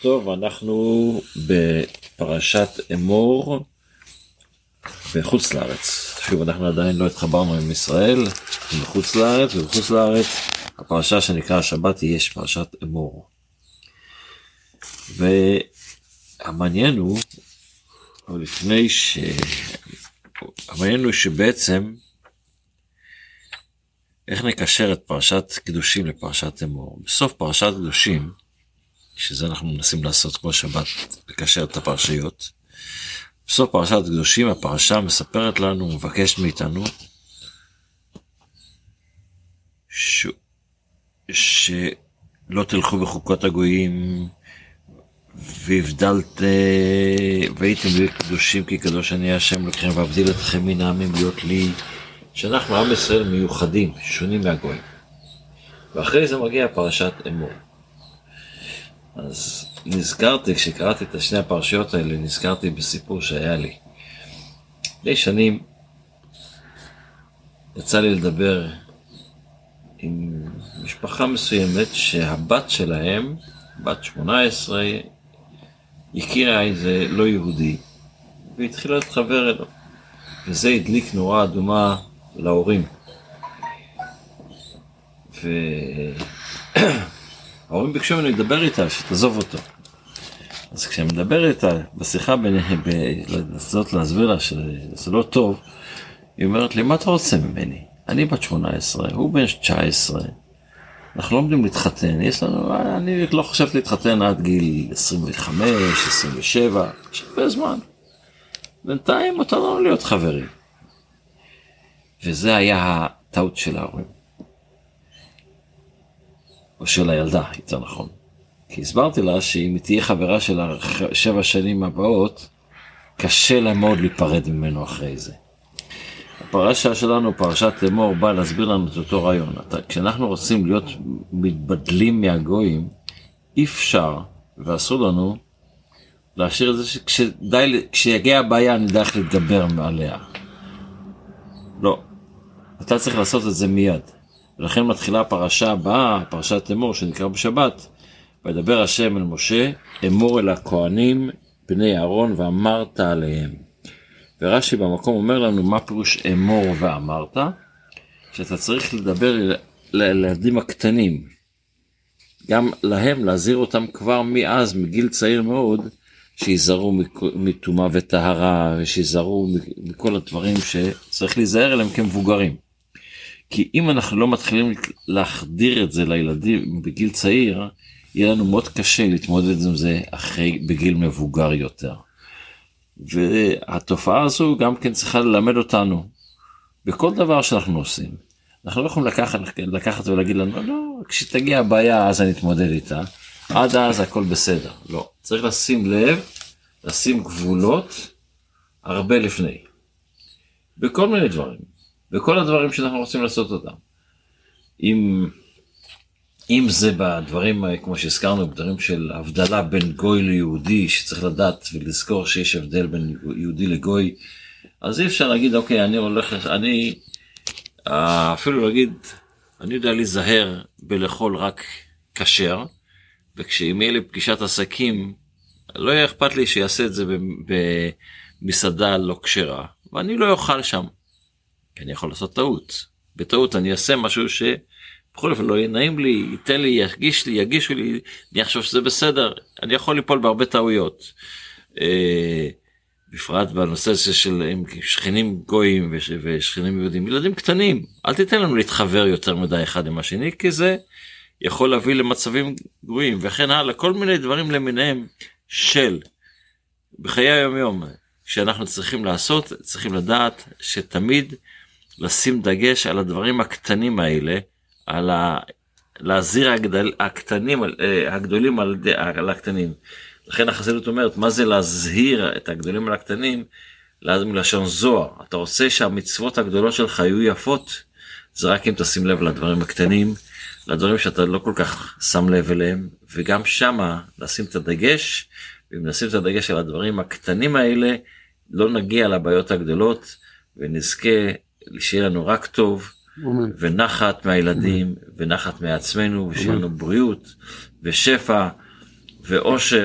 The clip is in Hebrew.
טוב, אנחנו בפרשת אמור בחוץ לארץ. שוב, אנחנו עדיין לא התחברנו עם ישראל, בחוץ לארץ, ובחוץ לארץ הפרשה שנקרא השבת יש פרשת אמור. והמעניין הוא, או לפני ש... המעניין הוא שבעצם, איך נקשר את פרשת קדושים לפרשת אמור. בסוף פרשת קדושים, שזה אנחנו מנסים לעשות כל שבת, לקשר את הפרשיות. בסוף פרשת קדושים הפרשה מספרת לנו, מבקשת מאיתנו, ש... שלא תלכו בחוקות הגויים, והבדלת, והייתם לי קדושים כי קדוש אני השם לכם ואבדיל אתכם מן העמים להיות לי, שאנחנו עם ישראל מיוחדים, שונים מהגויים. ואחרי זה מגיע פרשת אמור. אז נזכרתי, כשקראתי את השני הפרשיות האלה, נזכרתי בסיפור שהיה לי. לפני שנים יצא לי לדבר עם משפחה מסוימת שהבת שלהם, בת 18, הכירה איזה לא יהודי והתחילה להתחבר אליו. וזה הדליק נורה אדומה להורים. ו... ההורים ביקשו ממנו לדבר איתה, שתעזוב אותו. אז כשאני מדבר איתה בשיחה ביניהם, לנסות להסביר לה שזה לא טוב, היא אומרת לי, מה אתה רוצה ממני? אני בת 18, הוא בן 19, אנחנו לא עומדים להתחתן, יש לנו, אני לא חושבת להתחתן עד גיל 25, 27, יש הרבה זמן. בינתיים מותר לנו להיות חברים. וזה היה הטעות של ההורים. או של הילדה, יותר נכון. כי הסברתי לה שאם היא תהיה חברה של השבע שנים הבאות, קשה לה מאוד להיפרד ממנו אחרי זה. הפרשה שלנו, פרשת אמור, באה להסביר לנו את אותו רעיון. כשאנחנו רוצים להיות מתבדלים מהגויים, אי אפשר ואסור לנו להשאיר את זה שכשדי, כשיגיע הבעיה נדע איך להתגבר מעליה. לא. אתה צריך לעשות את זה מיד. ולכן מתחילה הפרשה הבאה, פרשת אמור, שנקרא בשבת, וידבר השם אל משה, אמור אל הכהנים בני אהרון ואמרת עליהם. ורש"י במקום אומר לנו מה פירוש אמור ואמרת, שאתה צריך לדבר לילדים הקטנים, גם להם להזהיר אותם כבר מאז, מגיל צעיר מאוד, שיזהרו מטומאה וטהרה, ושיזהרו מכל הדברים שצריך להיזהר אליהם כמבוגרים. כי אם אנחנו לא מתחילים להחדיר את זה לילדים בגיל צעיר, יהיה לנו מאוד קשה להתמודד עם זה אחרי, בגיל מבוגר יותר. והתופעה הזו גם כן צריכה ללמד אותנו בכל דבר שאנחנו עושים. אנחנו לא יכולים לקחת, לקחת ולהגיד לנו, לא, כשתגיע הבעיה אז אני אתמודד איתה, עד אז הכל בסדר. לא, צריך לשים לב, לשים גבולות הרבה לפני. בכל מיני דברים. וכל הדברים שאנחנו רוצים לעשות אותם. אם, אם זה בדברים, כמו שהזכרנו, בדברים של הבדלה בין גוי ליהודי, שצריך לדעת ולזכור שיש הבדל בין יהודי לגוי, אז אי אפשר להגיד, אוקיי, אני הולך, אני אפילו להגיד, אני יודע להיזהר בלאכול רק כשר, וכשאם יהיה לי פגישת עסקים, לא יהיה אכפת לי שיעשה את זה במסעדה לא כשרה, ואני לא אוכל שם. כי אני יכול לעשות טעות. בטעות אני אעשה משהו שבכל אופן לא יהיה נעים לי, ייתן לי, ירגיש לי, יגישו לי, אני אחשוב שזה בסדר, אני יכול ליפול בהרבה טעויות. אה, בפרט בנושא הזה של שכנים גויים ושכנים יהודים, ילדים קטנים, אל תיתן לנו להתחבר יותר מדי אחד עם השני, כי זה יכול להביא למצבים גרועים וכן הלאה, כל מיני דברים למיניהם של בחיי היום יום שאנחנו צריכים לעשות, צריכים לדעת שתמיד לשים דגש על הדברים הקטנים האלה, על ה... להזהיר הגדל, הקטנים, אה, הגדולים על, על הקטנים. לכן החסידות אומרת, מה זה להזהיר את הגדולים על הקטנים? מלשון זוהר. אתה רוצה שהמצוות הגדולות שלך יהיו יפות, זה רק אם תשים לב לדברים הקטנים, לדברים שאתה לא כל כך שם לב אליהם, וגם שמה לשים את הדגש, ואם נשים את הדגש על הדברים הקטנים האלה, לא נגיע לבעיות הגדולות, ונזכה שיהיה לנו רק טוב ונחת מהילדים ונחת מעצמנו ושיהיה לנו בריאות ושפע ואושר